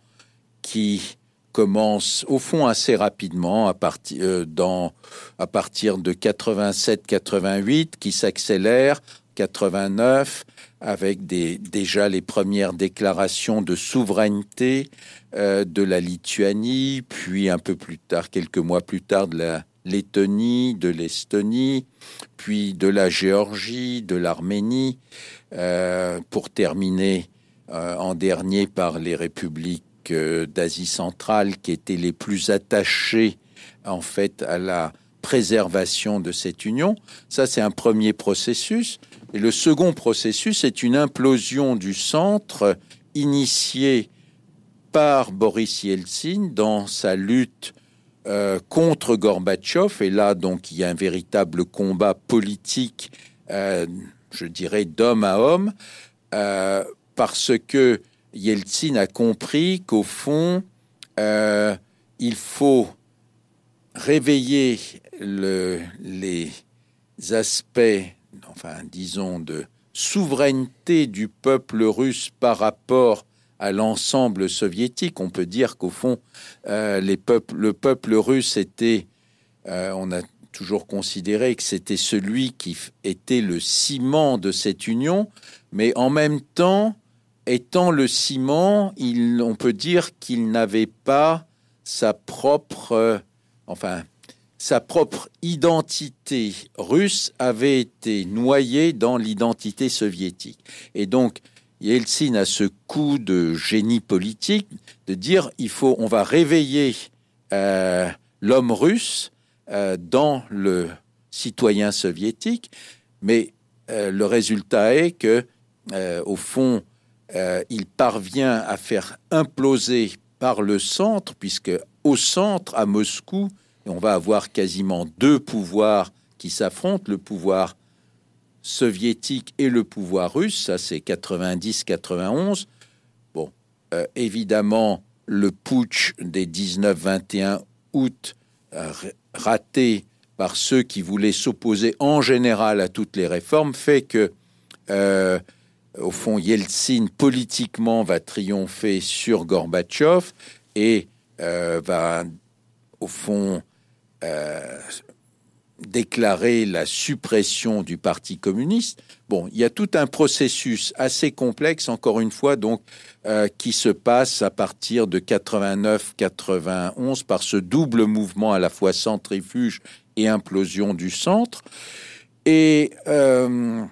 qui commence au fond assez rapidement à, partir euh, dans, à partir de 87-88, qui s'accélère 89 avec déjà les premières déclarations de souveraineté euh, de la Lituanie, puis un peu plus tard, quelques mois plus tard, de la Lettonie, de l'Estonie, puis de la Géorgie, de l'Arménie, euh, pour terminer en dernier par les républiques d'Asie centrale qui étaient les plus attachés en fait à la préservation de cette union. Ça, c'est un premier processus. Et le second processus est une implosion du centre initiée par Boris Yeltsin dans sa lutte euh, contre Gorbatchev. Et là, donc, il y a un véritable combat politique, euh, je dirais, d'homme à homme, euh, parce que Yeltsin a compris qu'au fond, euh, il faut réveiller les aspects, enfin disons, de souveraineté du peuple russe par rapport à l'ensemble soviétique. On peut dire qu'au fond, euh, le peuple russe était, euh, on a toujours considéré que c'était celui qui était le ciment de cette union, mais en même temps, étant le ciment, on peut dire qu'il n'avait pas sa propre, euh, enfin, sa propre identité russe avait été noyée dans l'identité soviétique. Et donc, Yeltsin a ce coup de génie politique de dire il faut, on va réveiller euh, l'homme russe euh, dans le citoyen soviétique, mais le résultat est que, au fond, il parvient à faire imploser par le centre, puisque au centre, à Moscou, on va avoir quasiment deux pouvoirs qui s'affrontent, le pouvoir soviétique et le pouvoir russe, ça c'est 90-91. Bon, euh, évidemment, le putsch des 19-21 août, euh, raté par ceux qui voulaient s'opposer en général à toutes les réformes, fait que, euh, au fond, Yeltsin politiquement va triompher sur Gorbatchev et va, au fond, déclarer la suppression du Parti communiste. Bon, il y a tout un processus assez complexe, encore une fois, donc, euh, qui se passe à partir de 89-91 par ce double mouvement à la fois centrifuge et implosion du centre. Et euh,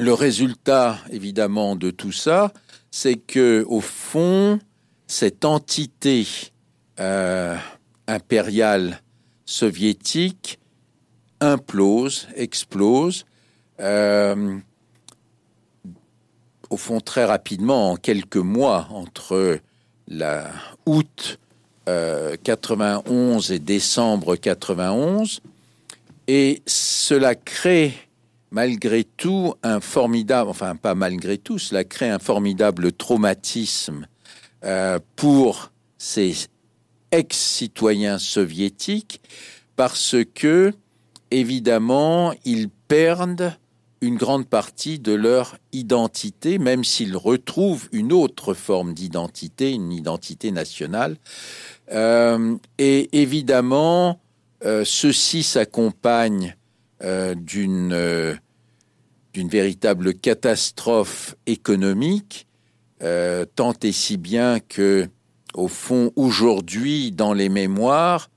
le résultat, évidemment, de tout ça, c'est que, au fond, cette entité euh, impériale soviétique implose, explose. Euh, au fond, très rapidement, en quelques mois, entre août 91 euh, et décembre 91, et cela crée malgré tout un formidable, enfin pas malgré tout, cela crée un formidable traumatisme euh, pour ces ex-citoyens soviétiques parce que évidemment, ils perdent une grande partie de leur identité, même s'ils retrouvent une autre forme d'identité, une identité nationale. Euh, et évidemment, euh, ceci s'accompagne euh, d'une d'une véritable catastrophe économique, tant et si bien que, au fond, aujourd'hui, dans les mémoires,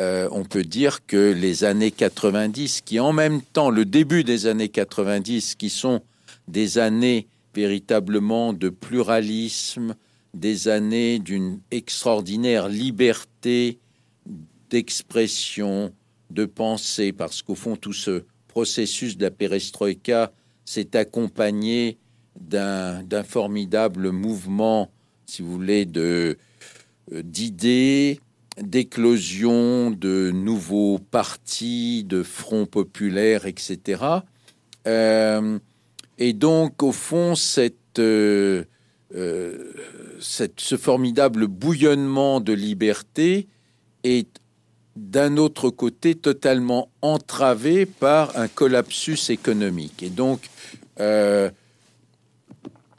euh, on peut dire que les années 90, qui en même temps, le début des années 90, qui sont des années véritablement de pluralisme, des années d'une extraordinaire liberté d'expression, de pensée, parce qu'au fond, tout ce processus de la perestroïka s'est accompagné d'un formidable mouvement, si vous voulez, euh, d'idées, d'éclosion de nouveaux partis, de fronts populaires, etc. Euh, et donc, au fond, cette, euh, cette, ce formidable bouillonnement de liberté est d'un autre côté totalement entravé par un collapsus économique. Et donc,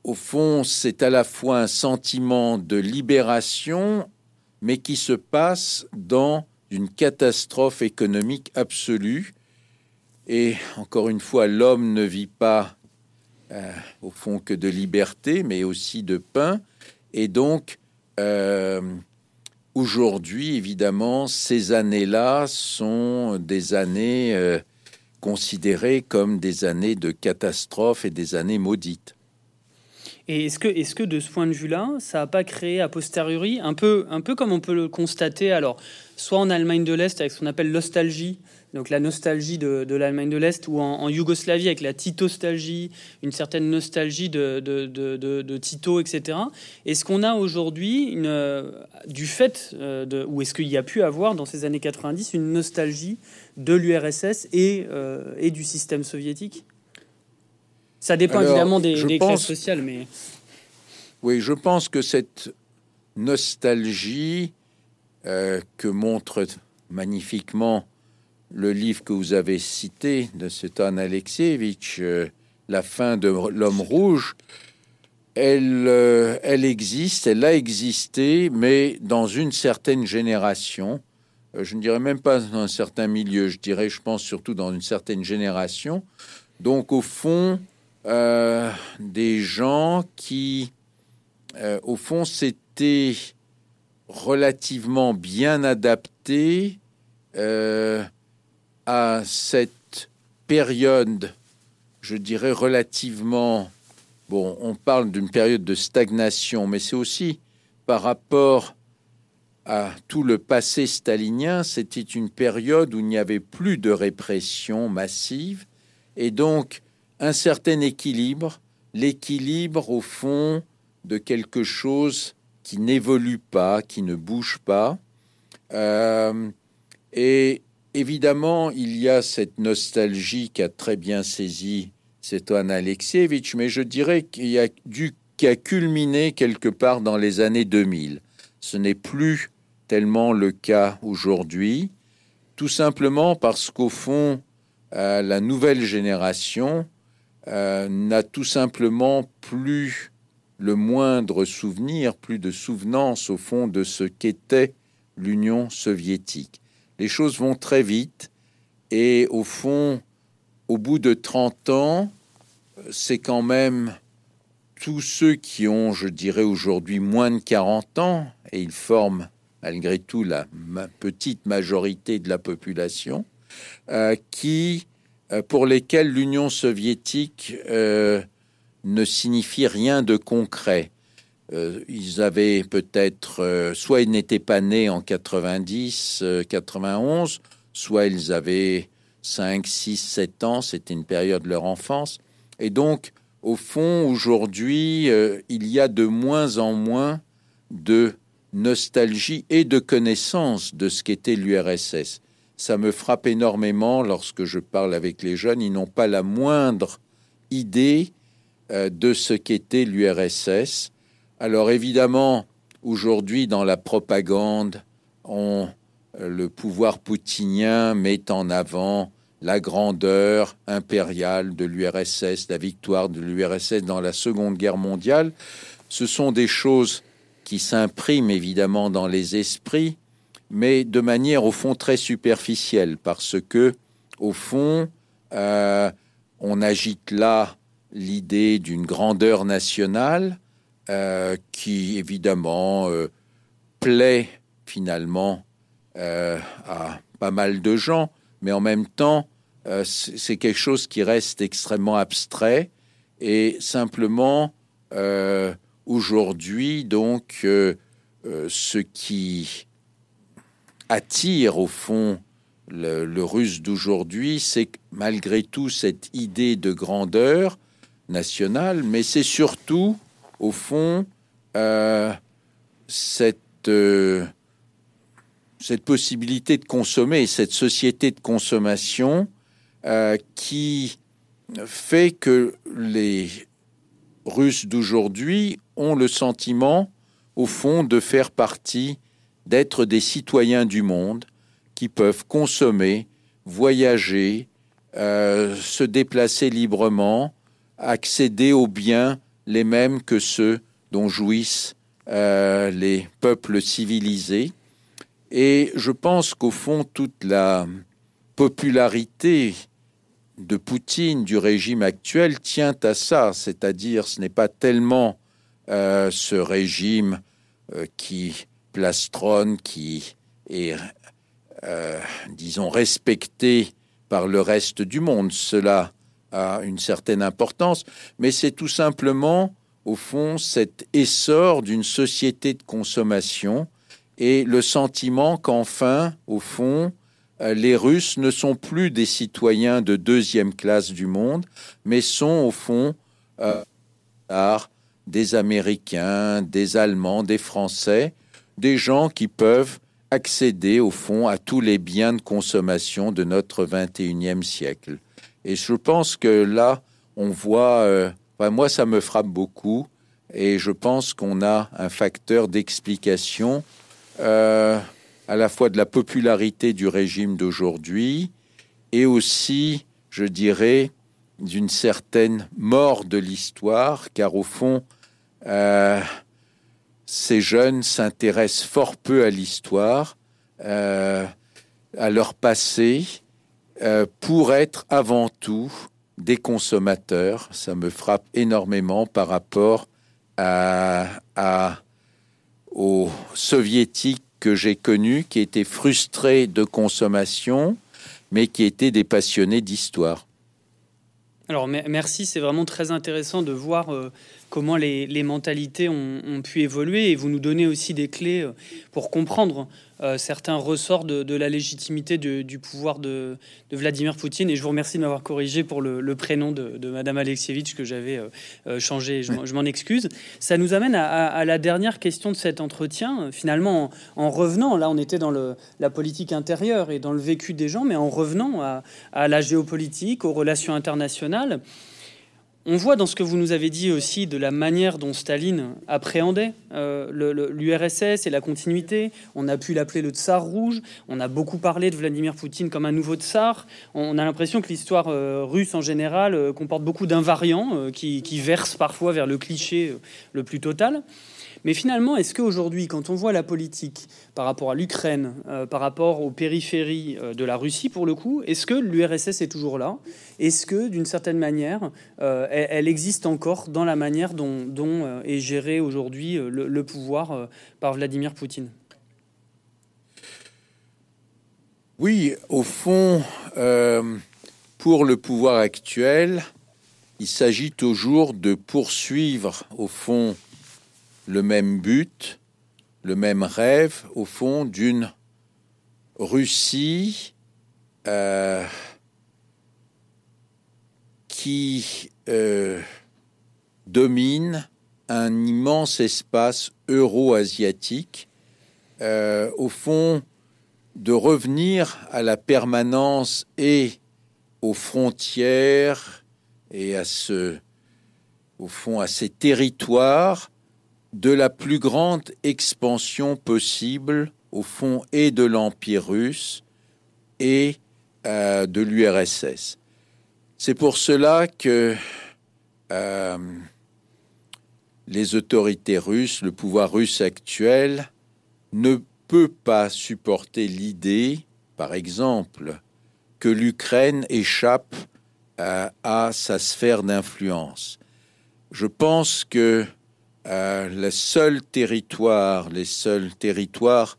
au fond, c'est à la fois un sentiment de libération mais qui se passe dans une catastrophe économique absolue. Et encore une fois, l'homme ne vit pas euh, au fond que de liberté, mais aussi de pain. Et donc, euh, aujourd'hui, évidemment, ces années-là sont des années euh, considérées comme des années de catastrophe et des années maudites. Et est-ce que, est que de ce point de vue-là, ça n'a pas créé a posteriori, un peu, un peu comme on peut le constater, alors, soit en Allemagne de l'Est avec ce qu'on appelle nostalgie, donc la nostalgie de, l'Allemagne de l'Est, ou en, Yougoslavie avec la titostalgie, une certaine nostalgie de, de, Tito, etc. Est-ce qu'on a aujourd'hui, du fait, euh, de, ou est-ce qu'il y a pu avoir dans ces années 90 une nostalgie de l'URSS et, euh, et du système soviétique? Ça dépend évidemment des, classes sociales, mais. Oui, je pense que cette nostalgie euh, que montre magnifiquement le livre que vous avez cité de Svetan Alexievitch, euh, La fin de l'homme rouge, elle, euh, elle existe, elle a existé, mais dans une certaine génération. Euh, je ne dirais même pas dans un certain milieu, je dirais, je pense surtout dans une certaine génération. Donc, au fond, euh, des gens qui, au fond, s'étaient relativement bien adaptés à cette période, je dirais, relativement Bon, on parle d'une période de stagnation, mais c'est aussi par rapport à tout le passé stalinien, c'était une période où il n'y avait plus de répression massive et donc un certain équilibre, l'équilibre au fond de quelque chose qui n'évolue pas, qui ne bouge pas. Euh, et évidemment, il y a cette nostalgie qui a très bien saisi un Alexievitch, mais je dirais qu'il a dû qui a culminé quelque part dans les années 2000. Ce n'est plus tellement le cas aujourd'hui, tout simplement parce qu'au fond, euh, la nouvelle génération euh, n'a tout simplement plus le moindre souvenir, plus de souvenance au fond de ce qu'était l'Union soviétique. Les choses vont très vite et au fond, au bout de 30 ans, c'est quand même tous ceux qui ont, je dirais aujourd'hui, moins de 40 ans, et ils forment malgré tout la petite majorité de la population, euh, qui, euh, pour lesquels l'Union soviétique euh, ne signifie rien de concret. Ils avaient peut-être, soit ils n'étaient pas nés en 90, 91, soit ils avaient 5, 6, 7 ans, c'était une période de leur enfance. Et donc, au fond, aujourd'hui, euh, il y a de moins en moins de nostalgie et de connaissance de ce qu'était l'URSS. Ça me frappe énormément lorsque je parle avec les jeunes. Ils n'ont pas la moindre idée euh, de ce qu'était l'URSS. Alors évidemment, aujourd'hui, dans la propagande, le pouvoir poutinien met en avant la grandeur impériale de l'URSS, la victoire de l'URSS dans la Seconde Guerre mondiale. Ce sont des choses qui s'impriment évidemment dans les esprits, mais de manière au fond très superficielle, parce que au fond, euh, on agite là l'idée d'une grandeur nationale euh, qui évidemment euh, plaît finalement à pas mal de gens, mais en même temps euh, c'est quelque chose qui reste extrêmement abstrait. Et simplement euh, aujourd'hui donc euh, ce qui attire au fond le, russe d'aujourd'hui, c'est malgré tout cette idée de grandeur nationale, mais c'est surtout au fond cette cette possibilité de consommer, cette société de consommation euh, qui fait que les Russes d'aujourd'hui ont le sentiment, au fond, de faire partie, d'être des citoyens du monde qui peuvent consommer, voyager, euh, se déplacer librement, accéder aux biens les mêmes que ceux dont jouissent euh, les peuples civilisés. Et je pense qu'au fond, toute la popularité de Poutine, du régime actuel, tient à ça, c'est-à-dire ce n'est pas tellement euh, ce régime euh, qui plastronne, qui est, disons, respecté par le reste du monde. Cela a une certaine importance, mais c'est tout simplement, au fond, cet essor d'une société de consommation et le sentiment qu'enfin, au fond, euh, les Russes ne sont plus des citoyens de deuxième classe du monde, mais sont au fond euh, des Américains, des Allemands, des Français, des gens qui peuvent accéder au fond à tous les biens de consommation de notre 21e siècle. Et je pense que là, on voit, euh, moi ça me frappe beaucoup, et je pense qu'on a un facteur d'explication à la fois de la popularité du régime d'aujourd'hui et aussi, je dirais, d'une certaine mort de l'histoire, car au fond, ces jeunes s'intéressent fort peu à l'histoire, à leur passé, pour être avant tout des consommateurs. Ça me frappe énormément par rapport à, aux soviétiques que j'ai connus, qui étaient frustrés de consommation, mais qui étaient des passionnés d'histoire. Alors merci, c'est vraiment très intéressant de voir euh, comment les, mentalités ont, pu évoluer et vous nous donnez aussi des clés euh, pour comprendre euh, certains ressorts de, la légitimité du pouvoir de, Vladimir Poutine. Et je vous remercie de m'avoir corrigé pour le, prénom de, Madame Alexievitch que j'avais euh, changé. Je, m'en excuse. Ça nous amène à, la dernière question de cet entretien. Finalement, en, revenant, là, on était dans la politique intérieure et dans le vécu des gens, mais en revenant à la géopolitique, aux relations internationales. On voit dans ce que vous nous avez dit aussi de la manière dont Staline appréhendait euh, l'URSS et la continuité. On a pu l'appeler le tsar rouge. On a beaucoup parlé de Vladimir Poutine comme un nouveau tsar. On a l'impression que l'histoire euh, russe en général euh, comporte beaucoup d'invariants qui, qui, versent parfois vers le cliché le plus total. Mais finalement, est-ce qu'aujourd'hui, quand on voit la politique par rapport à l'Ukraine, euh, par rapport aux périphéries euh, de la Russie, pour le coup, est-ce que l'URSS est toujours là? Est-ce que, d'une certaine manière, euh, elle, existe encore dans la manière dont, est géré aujourd'hui le, pouvoir par Vladimir Poutine? Oui, au fond, pour le pouvoir actuel, il s'agit toujours de poursuivre, au fond, le même but, le même rêve, au fond, d'une Russie euh, qui euh, domine un immense espace euro-asiatique, euh, au fond, de revenir à la permanence et aux frontières et à ce, au fond, à ces territoires de la plus grande expansion possible au fond et de l'Empire russe et euh, de l'URSS. C'est pour cela que euh, les autorités russes, le pouvoir russe actuel, ne peut pas supporter l'idée, par exemple, que l'Ukraine échappe euh, à sa sphère d'influence. Je pense que euh, les seuls territoires, les seuls territoires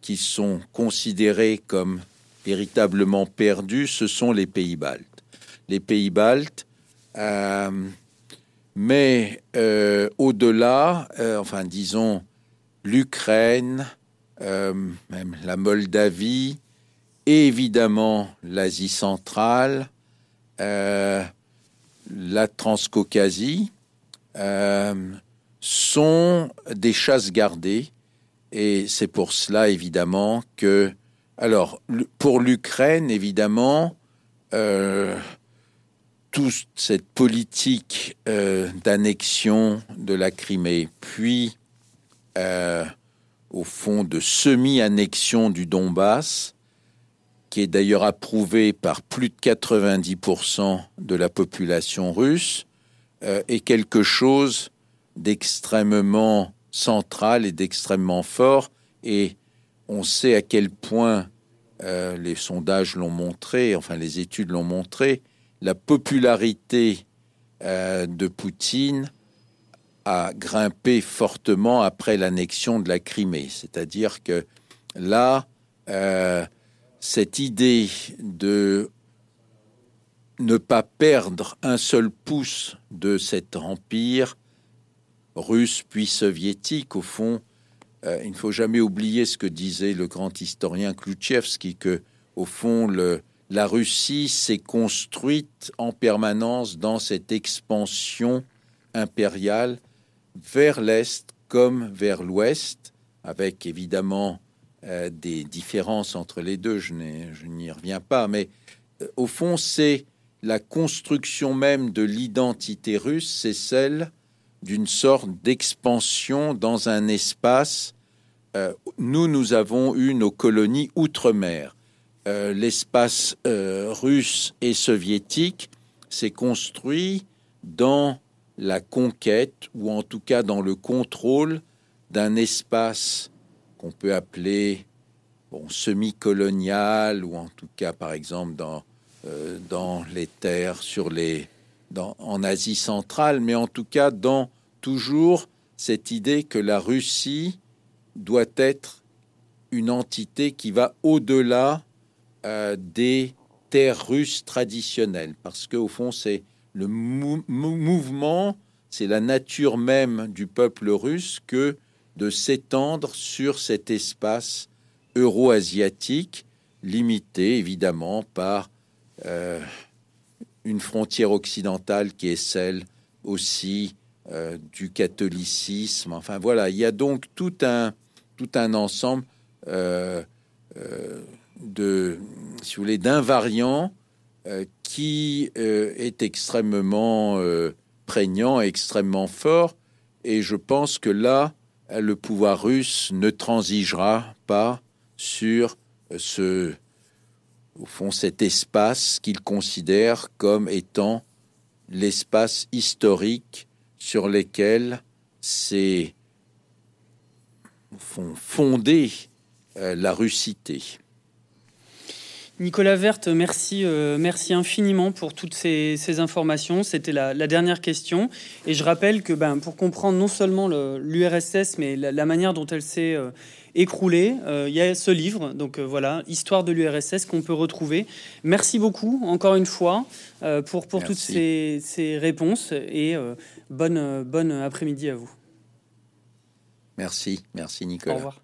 qui sont considérés comme véritablement perdus, ce sont les pays baltes. Les pays baltes, euh, mais euh, au-delà, enfin disons l'Ukraine, même la Moldavie, et évidemment l'Asie centrale, la Transcaucasie, sont des chasses gardées. Et c'est pour cela, évidemment, que... Alors, pour l'Ukraine, évidemment, euh, toute cette politique euh, d'annexion de la Crimée, puis, euh, au fond, de semi-annexion du Donbass, qui est d'ailleurs approuvée par plus de 90% de la population russe, est quelque chose d'extrêmement central et d'extrêmement fort. Et on sait à quel point euh, les sondages l'ont montré, enfin les études l'ont montré, la popularité euh, de Poutine a grimpé fortement après l'annexion de la Crimée. C'est-à-dire que là, euh, cette idée de ne pas perdre un seul pouce de cet empire russe puis soviétique, au fond, euh, il ne faut jamais oublier ce que disait le grand historien Khlouchevski, que, au fond, la Russie s'est construite en permanence dans cette expansion impériale vers l'Est comme vers l'Ouest, avec évidemment euh, des différences entre les deux, je n'y reviens pas, mais euh, au fond, c'est la construction même de l'identité russe, c'est celle d'une sorte d'expansion dans un espace. Euh, nous, nous avons eu nos colonies outre-mer. Euh, l'espace euh, russe et soviétique s'est construit dans la conquête, ou en tout cas dans le contrôle d'un espace qu'on peut appeler semi-colonial, ou en tout cas, par exemple, dans, dans les terres sur les, en Asie centrale, mais en tout cas dans toujours cette idée que la Russie doit être une entité qui va au-delà euh, des terres russes traditionnelles, parce qu'au fond, c'est le mouvement, c'est la nature même du peuple russe que de s'étendre sur cet espace euro-asiatique, limité évidemment par euh, une frontière occidentale qui est celle aussi euh, du catholicisme. Enfin voilà, il y a donc tout un, ensemble euh, de, si vous voulez, d'invariants qui est extrêmement prégnant, extrêmement fort. Et je pense que là, le pouvoir russe ne transigera pas sur ce, au fond, cet espace qu'il considère comme étant l'espace historique sur lequel s'est fondée euh, la russité. Nicolas Verte, merci, euh, merci infiniment pour toutes ces, informations. C'était la, dernière question. Et je rappelle que ben, pour comprendre non seulement l'URSS, mais la, manière dont elle s'est euh, écroulée, euh, il y a ce livre, donc voilà, Histoire de l'URSS, qu'on peut retrouver. Merci beaucoup, encore une fois, pour, pour toutes ces, ces, réponses. Et bonne, bonne après-midi à vous. Merci, merci Nicolas. Au revoir.